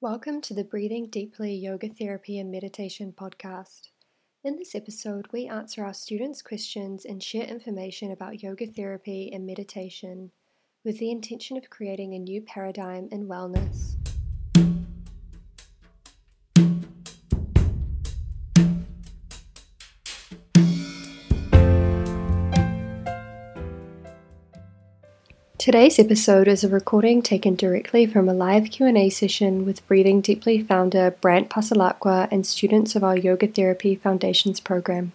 Welcome to the Breathing Deeply Yoga Therapy and Meditation podcast. In this episode, we answer our students' questions and share information about yoga therapy and meditation with the intention of creating a new paradigm in wellness. Today's episode is a recording taken directly from a live Q&A session with Breathing Deeply founder Brandt Passalacqua and students of our Yoga Therapy Foundations program.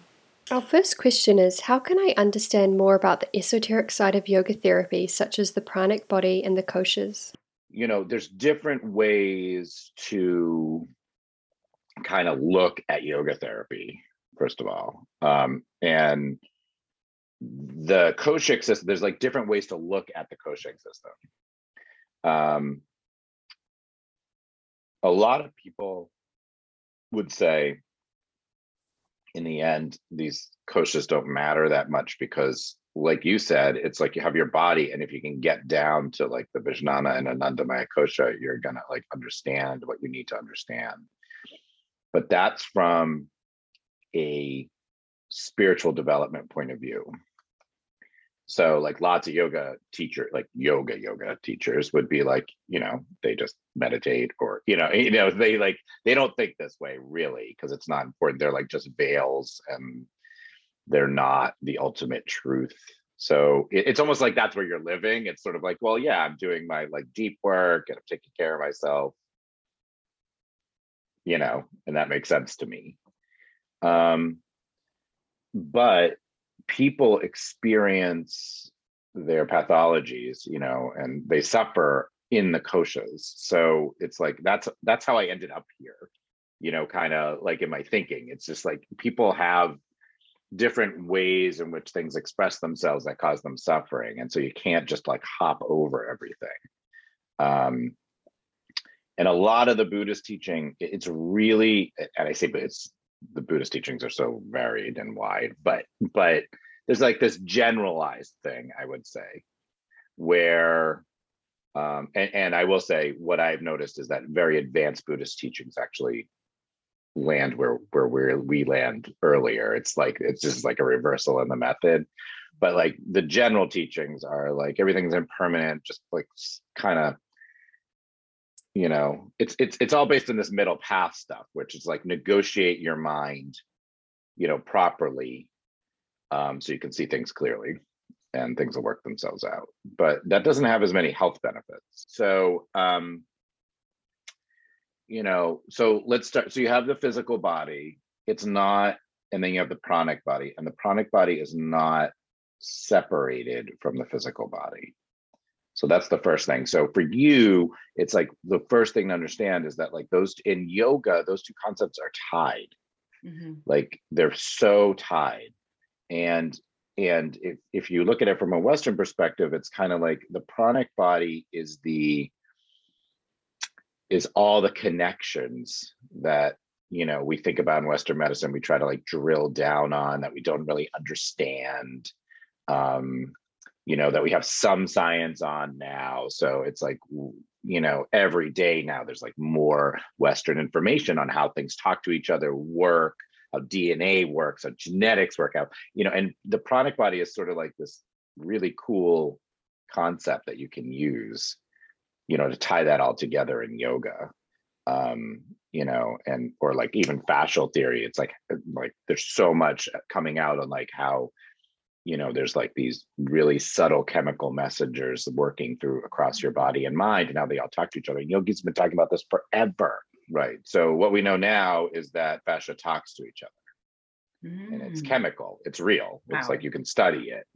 Our first question is How can I understand more about the esoteric side of yoga therapy, such as the pranic body and the koshas? You know, there's different ways to kind of look at yoga therapy, first of all. Um, and the Koshic system, there's like different ways to look at the Koshic system. Um, a lot of people would say, in the end, these koshas don't matter that much because, like you said, it's like you have your body, and if you can get down to like the Vijnana and Anandamaya kosha, you're gonna like understand what you need to understand. But that's from a spiritual development point of view. So like lots of yoga teacher, like yoga yoga teachers would be like, you know, they just meditate or you know, you know, they like they don't think this way really because it's not important. They're like just veils and they're not the ultimate truth. So it, it's almost like that's where you're living. It's sort of like, well, yeah, I'm doing my like deep work and I'm taking care of myself. You know, and that makes sense to me. Um, but people experience their pathologies, you know, and they suffer in the koshas. So it's like that's that's how I ended up here, you know, kind of like in my thinking. It's just like people have different ways in which things express themselves that cause them suffering. And so you can't just like hop over everything. Um, and a lot of the Buddhist teaching, it's really, and I say, but it's the Buddhist teachings are so varied and wide, but but there's like this generalized thing, I would say, where um, and, and I will say what I've noticed is that very advanced Buddhist teachings actually land where where we we land earlier. It's like it's just like a reversal in the method. But like the general teachings are like everything's impermanent, just like kind of you know it's it's it's all based on this middle path stuff which is like negotiate your mind you know properly um, so you can see things clearly and things will work themselves out. But that doesn't have as many health benefits. So um, you know so let's start so you have the physical body it's not and then you have the pranic body and the pranic body is not separated from the physical body so that's the first thing. So for you, it's like the first thing to understand is that like those in yoga, those two concepts are tied. Mm-hmm. Like they're so tied. And and if if you look at it from a Western perspective, it's kind of like the pranic body is the is all the connections that you know we think about in Western medicine. We try to like drill down on that we don't really understand. Um, you know that we have some science on now. So it's like you know every day now there's like more western information on how things talk to each other work how dna works how genetics work out you know and the pranic body is sort of like this really cool concept that you can use you know to tie that all together in yoga. Um you know and or like even fascial theory it's like like there's so much coming out on like how you know there's like these really subtle chemical messengers working through across your body and mind and now they all talk to each other. And yogi's been talking about this forever. Right. So what we know now is that fascia talks to each other. Mm. and it's mm. chemical. It's real. Wow. it's like you can study it.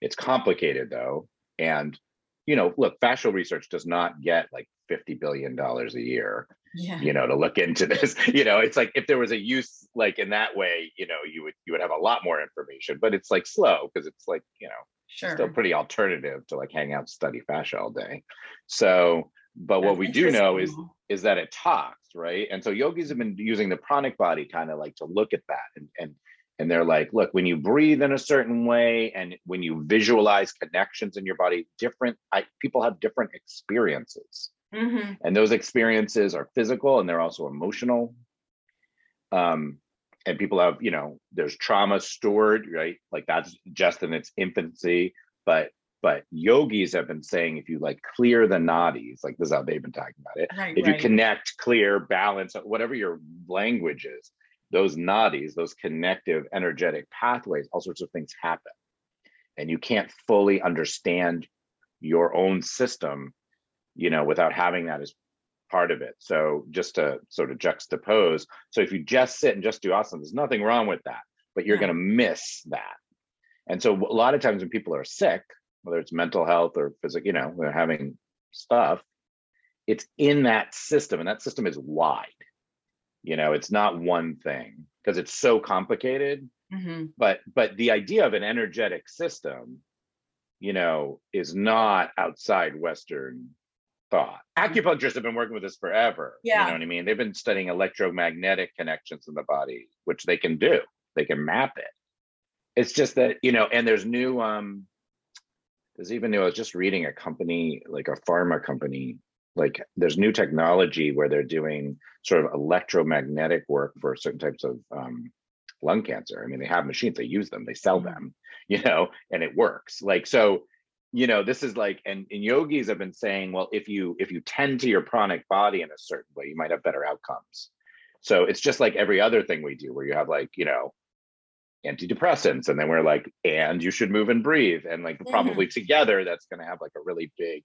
It's complicated though. And you know look fascial research does not get like 50 billion dollars a year yeah. you know to look into this you know it's like if there was a use like in that way you know you would you would have a lot more information but it's like slow because it's like you know sure. still pretty alternative to like hang out study fascia all day so but That's what we do know is is that it talks right and so yogis have been using the pranic body kind of like to look at that and and and they're like look when you breathe in a certain way and when you visualize connections in your body different I, people have different experiences Mm-hmm. And those experiences are physical and they're also emotional. Um, and people have, you know, there's trauma stored, right? Like that's just in its infancy. But but yogis have been saying if you like clear the nadis, like this is how they've been talking about it. Right, if right. you connect, clear, balance, whatever your language is, those nadis, those connective energetic pathways, all sorts of things happen. And you can't fully understand your own system, you know, without having that as part of it. So just to sort of juxtapose. So if you just sit and just do asana, there's nothing wrong with that, but you're yeah. going to miss that. And so a lot of times when people are sick, whether it's mental health or physical, you know, they're having stuff, it's in that system and that system is wide you know it's not one thing because it's so complicated mm-hmm. but but the idea of an energetic system you know is not outside western thought mm-hmm. acupuncturists have been working with this forever yeah. you know what i mean they've been studying electromagnetic connections in the body which they can do they can map it it's just that you know and there's new um there's even new i was just reading a company like a pharma company like there's new technology where they're doing sort of electromagnetic work for certain types of um, lung cancer. I mean, they have machines, they use them, they sell mm-hmm. them, you know, and it works. Like so, you know, this is like, and, and yogis have been saying, well, if you if you tend to your pranic body in a certain way, you might have better outcomes. So it's just like every other thing we do, where you have like, you know, antidepressants, and then we're like, and you should move and breathe, and like mm-hmm. probably together, that's going to have like a really big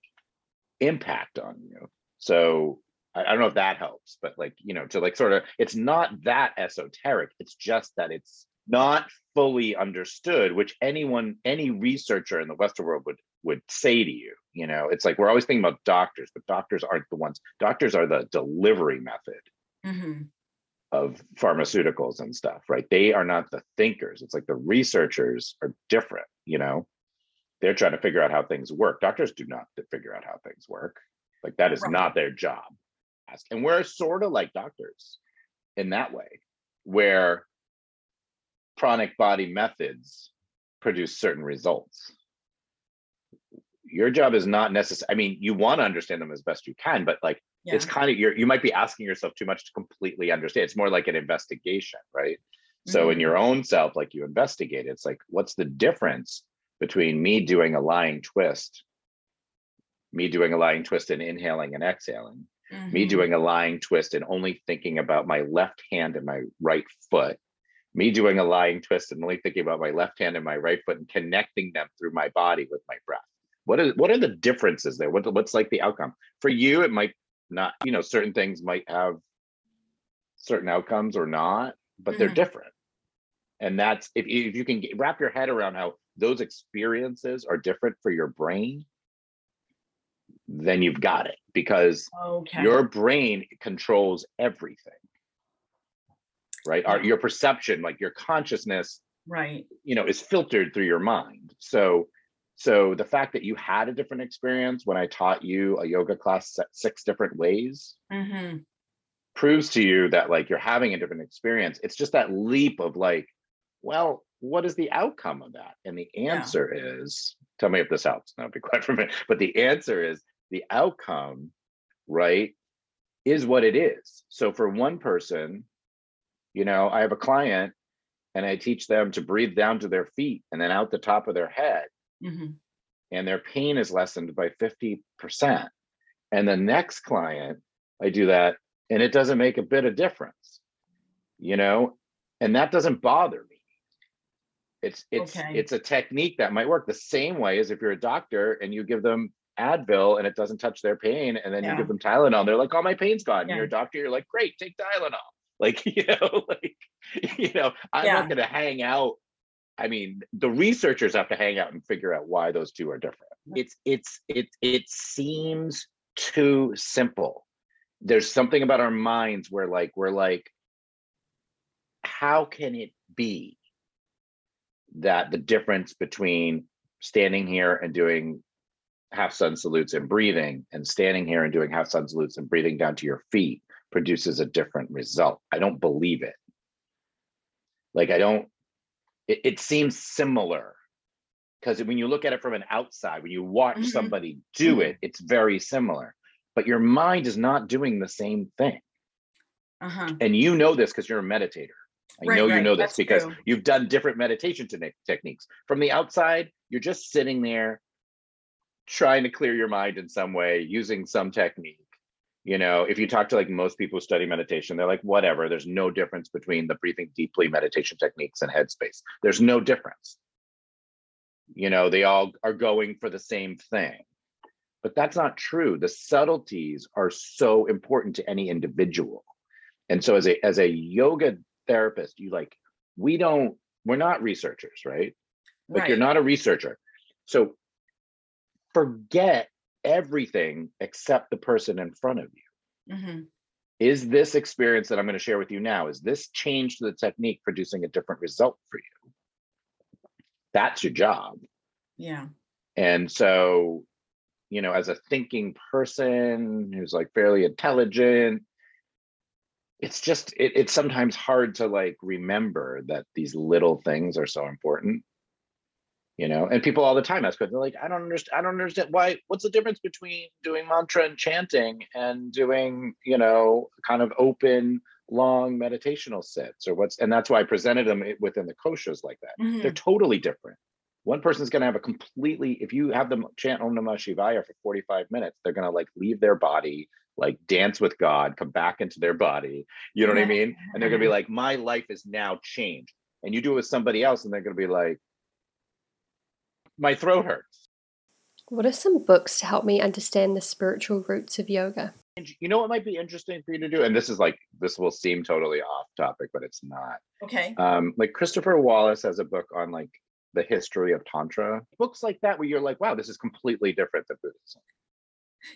impact on you. So I, I don't know if that helps, but like, you know, to like sort of, it's not that esoteric. It's just that it's not fully understood, which anyone, any researcher in the Western world would would say to you. You know, it's like we're always thinking about doctors, but doctors aren't the ones. Doctors are the delivery method mm-hmm. of pharmaceuticals and stuff, right? They are not the thinkers. It's like the researchers are different. You know, they're trying to figure out how things work. Doctors do not figure out how things work. Like that is right. not their job. And we're sort of like doctors in that way, where pranic body methods produce certain results. Your job is not necessary. I mean, you want to understand them as best you can, but like yeah. it's kind of you're you might be asking yourself too much to completely understand. It's more like an investigation, right? Mm-hmm. So in mm-hmm. your own self, like you investigate, it's like, what's the difference between me doing a lying twist, me doing a lying twist and inhaling and exhaling, mm-hmm. me doing a lying twist and only thinking about my left hand and my right foot, me doing a lying twist and only thinking about my left hand and my right foot and connecting them through my body with my breath. What are what are the differences there? What, what's like the outcome for you? It might not, you know, certain things might have certain outcomes or not, but mm-hmm. they're different. And that's if, if you can get, wrap your head around how those experiences are different for your brain, then you've got it because okay. your brain controls everything. Right? Our, your perception, like your consciousness, right, you know, is filtered through your mind. So so the fact that you had a different experience when I taught you a yoga class six different ways mm-hmm. proves to you that like you're having a different experience. It's just that leap of like, well, what is the outcome of that? And the answer yeah. is, tell me if this helps. Now be quiet for a minute. But the answer is the outcome, right, is what it is. So for one person, you know, I have a client and I teach them to breathe down to their feet and then out the top of their head. Mm-hmm. And their pain is lessened by 50%. And the next client, I do that and it doesn't make a bit of difference, you know, and that doesn't bother me it's it's okay. it's a technique that might work the same way as if you're a doctor and you give them Advil and it doesn't touch their pain, and then yeah. you give them Tylenol. They're like, "Oh, my pain's gone." Yeah. You're a doctor. You're like, "Great, take Tylenol." Like you know, like you know, I'm yeah. not going to hang out. I mean, the researchers have to hang out and figure out why those two are different. It's it's it it seems too simple. There's something about our minds where like we're like, how can it be that the difference between standing here and doing half sun salutes and breathing and standing here and doing half sun salutes and breathing down to your feet produces a different result. I don't believe it. Like, I don't, it, it seems similar because when you look at it from an outside, when you watch mm-hmm. somebody do mm-hmm. it, it's very similar. but your mind is not doing the same thing. Uh-huh. And you know this because you're a meditator. I right, know you know this That's because true. you've done different meditation te- techniques. From the outside, you're just sitting there trying to clear your mind in some way using some technique. You know, if you talk to like most people who study meditation, they're like, whatever, there's no difference between the breathing deeply meditation techniques and headspace. There's no difference. You know, they all are going for the same thing. But that's not true. The subtleties are so important to any individual. And so as a as a yoga therapist, you like, we don't, we're not researchers, right? Like right. you're not a researcher. So forget everything except the person in front of you. Mm-hmm. Is this experience that I'm going to share with you now, is this change to the technique producing a different result for you? That's your job. Yeah. And so, you know, as a thinking person who's like fairly intelligent, it's just it, it's sometimes hard to like remember that these little things are so important you know and people all the time ask they're like i don't understand i don't understand why what's the difference between doing mantra and chanting and doing you know kind of open long meditational sits or what's and that's why i presented them within the koshas like that mm-hmm. they're totally different one person's going to have a completely if you have them chant om namah shivaya for 45 minutes they're going to like leave their body like dance with god come back into their body you know what i mean? And they're going to be like my life is now changed and you do it with somebody else and they're going to be like my throat hurts. What are some books to help me understand the spiritual roots of yoga? You know what might be interesting for you to do? And this is like this will seem totally off topic but it's not. Okay. Um like Christopher Wallis has a book on like the history of tantra. Books like that where you're like wow this is completely different than buddhism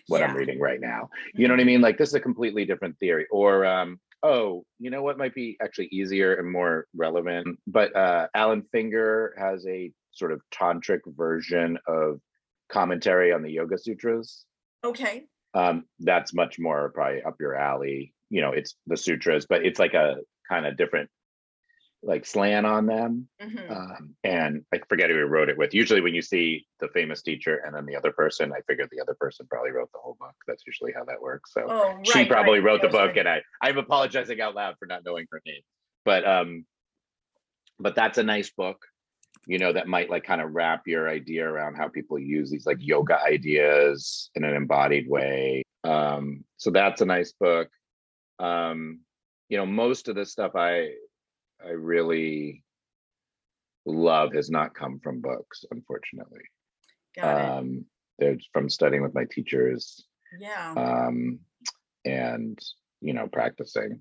what yeah. i'm reading right now. You know what i mm-hmm. mean? Like this is a completely different theory. Or um oh you know what might be actually easier and more relevant? But uh alan finger has a sort of tantric version of commentary on the yoga sutras. Okay. Um that's much more probably up your alley. You know it's the sutras but it's like a kind of different like slant on them. Mm-hmm. Um, and I forget who wrote it with. Usually, when you see the famous teacher and then the other person, I figure the other person probably wrote the whole book. That's usually how that works. So oh, right, she probably right. wrote the book, and I I'm apologizing out loud for not knowing her name. But um, but that's a nice book. You know, that might like kind of wrap your idea around how people use these like yoga ideas in an embodied way. Um, so that's a nice book. Um, you know, most of the stuff I I really love has not come from books, unfortunately. Got um, they're from studying with my teachers. Yeah. Um, and you know, practicing.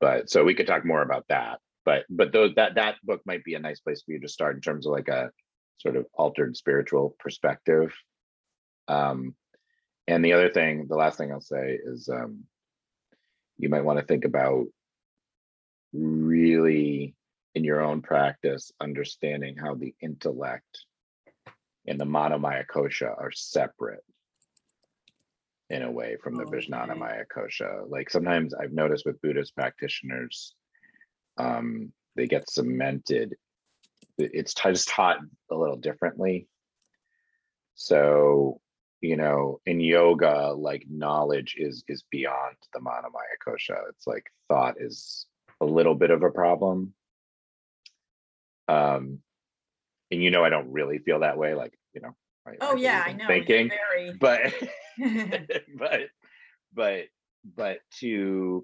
But so we could talk more about that. But but though that that book might be a nice place for you to start in terms of like a sort of altered spiritual perspective. Um, and the other thing, the last thing I'll say is um, you might want to think about really in your own practice understanding how the intellect and the manomaya kosha are separate in a way from the okay. Vijnanamaya kosha. Like sometimes I've noticed with Buddhist practitioners, um, they get cemented. It's just taught a little differently. So, you know, in yoga, like knowledge is is beyond the Manomaya kosha. It's like thought is a little bit of a problem. Um, and you know, I don't really feel that way. Like, you know, I, oh I yeah, I know. Thinking, very... but, but, but, but to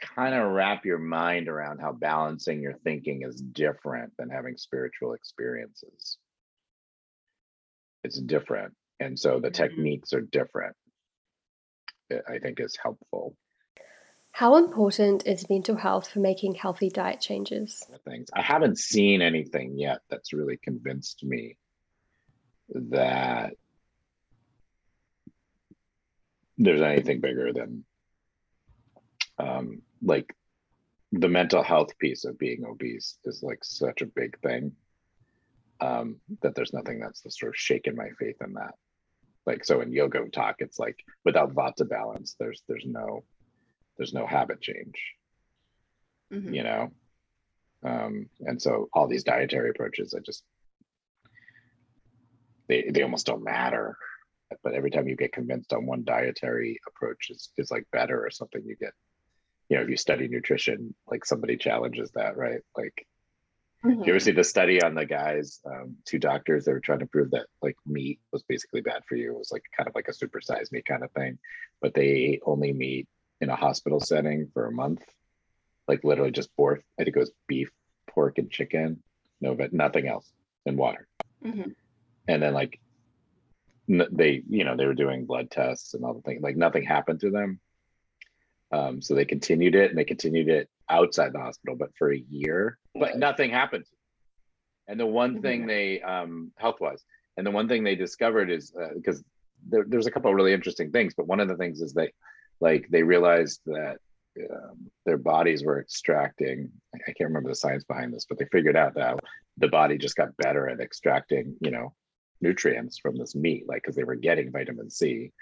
kind of wrap your mind around how balancing your thinking is different than having spiritual experiences. It's different. And so the mm-hmm. techniques are different. I think is helpful. How important is mental health for making healthy diet changes? Things. I haven't seen anything yet that's really convinced me that there's anything bigger than um, like the mental health piece of being obese is like such a big thing um, that there's nothing that's sort of shaken my faith in that. Like so in yoga talk, it's like without vata balance, there's there's no there's no habit change mm-hmm. you know um, and so all these dietary approaches i just they, they almost don't matter but every time you get convinced on one dietary approach is, is like better or something, you get, you know, if you study nutrition, like somebody challenges that, right? Like, mm-hmm. you ever see the study on the guys, um, two doctors, they were trying to prove that like meat was basically bad for you. It was like kind of like a supersized meat kind of thing, but they ate only meat in a hospital setting for a month, like literally just pork. I think it was beef, pork, and chicken, no, but nothing else, and water. Mm-hmm. And then like they you know they were doing blood tests and all the things like nothing happened to them um, so they continued it and they continued it outside the hospital but for a year but nothing happened and the one thing mm-hmm. they um, health wise and the one thing they discovered is because uh, there, there's a couple of really interesting things but one of the things is that like they realized that um, their bodies were extracting i can't remember the science behind this but they figured out that the body just got better at extracting you know nutrients from this meat, like because they were getting vitamin C,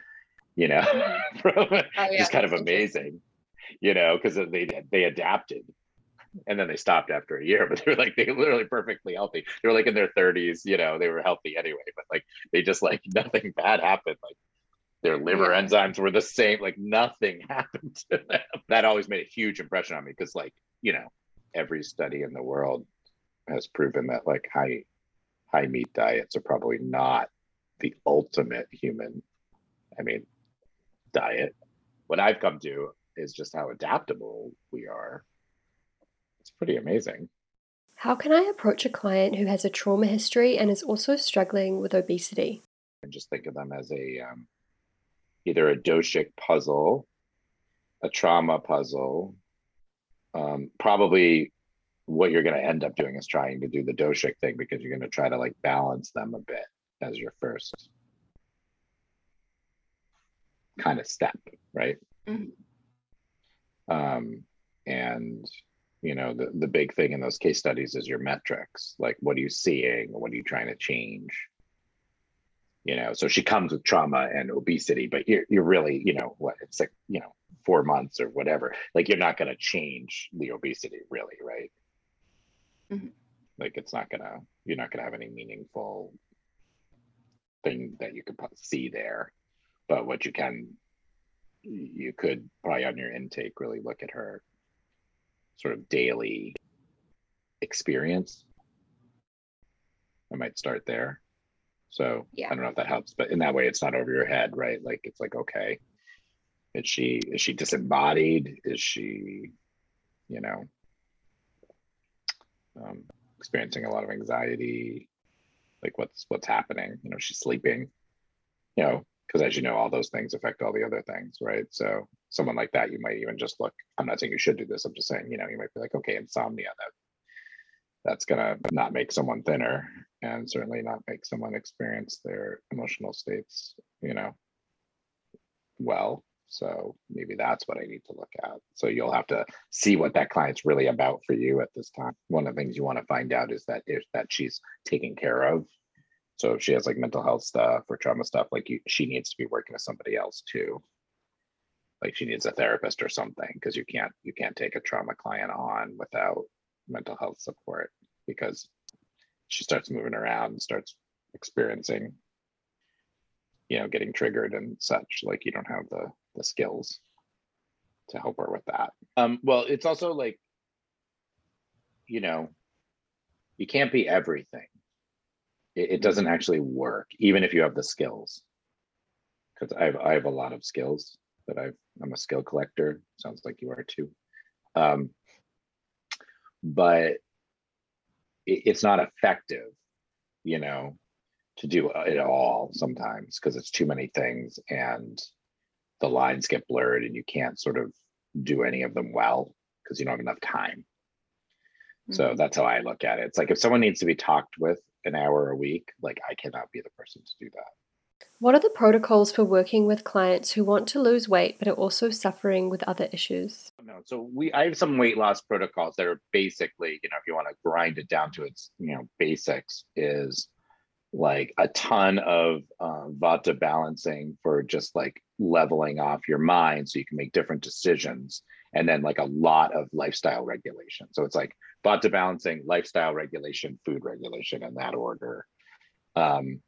you know, from, oh, yeah. just kind of amazing, you know, because they they adapted, and then they stopped after a year, but they were like they were literally perfectly healthy. They were like in their 30s, you know, they were healthy anyway, but like they just like nothing bad happened, like. Their liver yeah. enzymes were the same, like nothing happened to them. That always made a huge impression on me because, like, you know, every study in the world has proven that like high high meat diets are probably not the ultimate human, I mean, diet. What I've come to is just how adaptable we are. It's pretty amazing. How can I approach a client who has a trauma history and is also struggling with obesity? And just think of them as a um, either a doshic puzzle, a trauma puzzle, um, probably what you're going to end up doing is trying to do the doshic thing because you're going to try to like balance them a bit as your first kind of step, right? Mm-hmm. Um, and you know the the big thing in those case studies is your metrics, like what are you seeing, what are you trying to change? You know, so she comes with trauma and obesity, but you're you're really, you know, what it's like, you know, four months or whatever. Like you're not going to change the obesity, really, right? Mm-hmm. Like it's not gonna, you're not gonna have any meaningful thing that you could see there. But what you can, you could probably on your intake really look at her sort of daily experience. I might start there. So yeah. I don't know if that helps, but in that way, it's not over your head, right? Like it's like, okay, is she is she disembodied? Is she, you know, um, experiencing a lot of anxiety like what's what's happening you know she's sleeping you know because as you know all those things affect all the other things right so someone like that you might even just look i'm not saying you should do this i'm just saying you know you might be like okay insomnia that that's gonna not make someone thinner and certainly not make someone experience their emotional states you know well so maybe that's what I need to look at. So you'll have to see what that client's really about for you at this time. One of the things you want to find out is that if that she's taken care of. So if she has like mental health stuff or trauma stuff, like you, she needs to be working with somebody else too. Like she needs a therapist or something because you can't you can't take a trauma client on without mental health support because she starts moving around and starts experiencing you know getting triggered and such like you don't have the the skills to help her with that. Um, well, it's also like, you know, you can't be everything. It, it doesn't actually work, even if you have the skills. Because I have I have a lot of skills that I've I'm a skill collector. Sounds like you are too. Um, but it's not effective, you know, to do it all sometimes because it's too many things and the lines get blurred and you can't sort of do any of them well because you don't have enough time. Mm-hmm. So that's how I look at it. It's like if someone needs to be talked with an hour a week, like I cannot be the person to do that. What are the protocols for working with clients who want to lose weight but are also suffering with other issues? No, so we I have some weight loss protocols that are basically, you know, if you want to grind it down to its, you know, basics is like a ton of uh, vata balancing for just like leveling off your mind so you can make different decisions and then like a lot of lifestyle regulation so it's like vata balancing lifestyle regulation food regulation in that order um,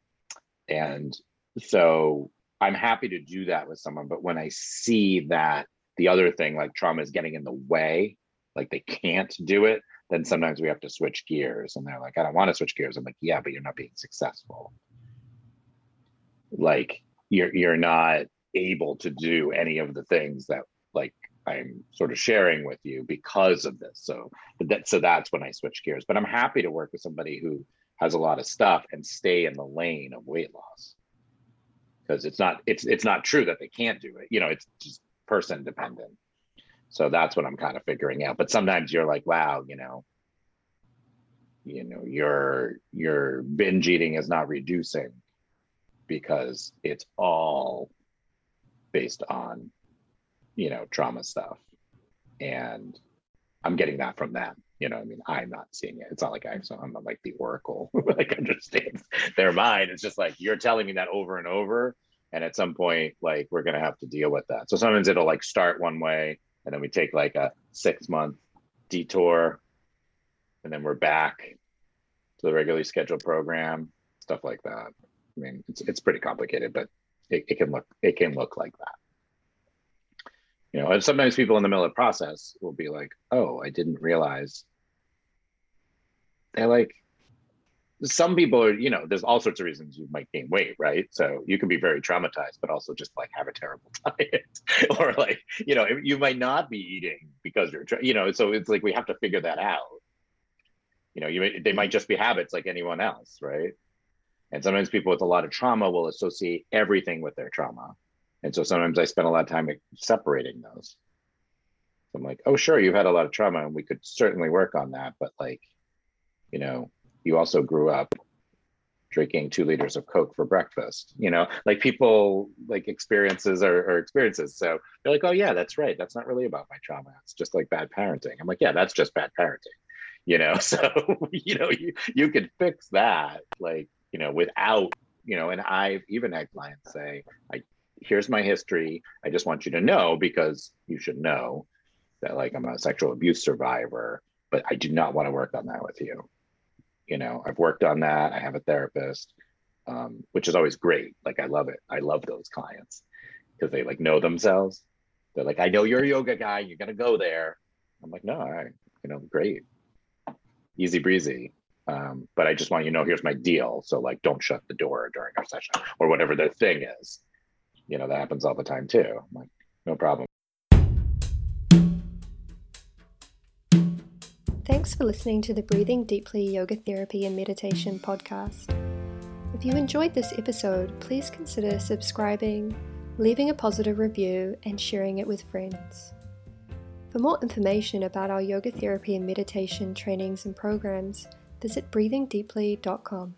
and so I'm happy to do that with someone. But when I see that the other thing, like trauma, is getting in the way, like they can't do it, then sometimes we have to switch gears. And they're like, I don't want to switch gears. I'm like, yeah, but you're not being successful. Like you're you're not able to do any of the things that like I'm sort of sharing with you because of this. So that so that's when I switch gears. But I'm happy to work with somebody who has a lot of stuff and stay in the lane of weight loss. Because it's not it's it's not true that they can't do it. You know, it's just person dependent. So that's what I'm kind of figuring out. But sometimes you're like, wow, you know, you know, your your binge eating is not reducing because it's all based on, you know, trauma stuff. And I'm getting that from them. You know, I mean, I'm not seeing it. It's not like I, so I'm like the oracle, like understands their mind. It's just like you're telling me that over and over. And at some point, like we're gonna have to deal with that. So sometimes it'll like start one way and then we take like a six month detour and then we're back to the regularly scheduled program stuff like that i mean it's, it's pretty complicated but it, it can look it can look like that you know and sometimes people in the middle of the process will be like oh i didn't realize they're like some people are, you know, there's all sorts of reasons you might gain weight, right? So you can be very traumatized, but also just like have a terrible diet, or like, you know, you might not be eating because you're, you know, so it's like we have to figure that out. You know, you they might just be habits like anyone else, right? And sometimes people with a lot of trauma will associate everything with their trauma, and so sometimes I spend a lot of time separating those. So I'm like, oh, sure, you've had a lot of trauma, and we could certainly work on that, but like, you know, you also grew up drinking two liters of coke for breakfast you know? Like people like experiences are, are, experiences. So they're like oh yeah that's right. That's not really about my trauma. It's just like bad parenting. I'm like yeah that's just bad parenting you know? So you know you, you could fix that like you know without you know and i've even had clients say i here's my history. I just want you to know because you should know that like i'm a sexual abuse survivor but i do not want to work on that with you you know i've worked on that i have a therapist um, which is always great like i love it i love those clients because they like know themselves they're like i know you're a yoga guy you're to go there. I'm like no i you know great easy breezy um, but i just want you to know here's my deal so like don't shut the door during our session or whatever the thing is you know that happens all the time too I'm like no problem For listening to the Breathing Deeply Yoga Therapy and Meditation podcast. If you enjoyed this episode, please consider subscribing, leaving a positive review, and sharing it with friends. For more information about our yoga therapy and meditation trainings and programs, visit breathingdeeply.com.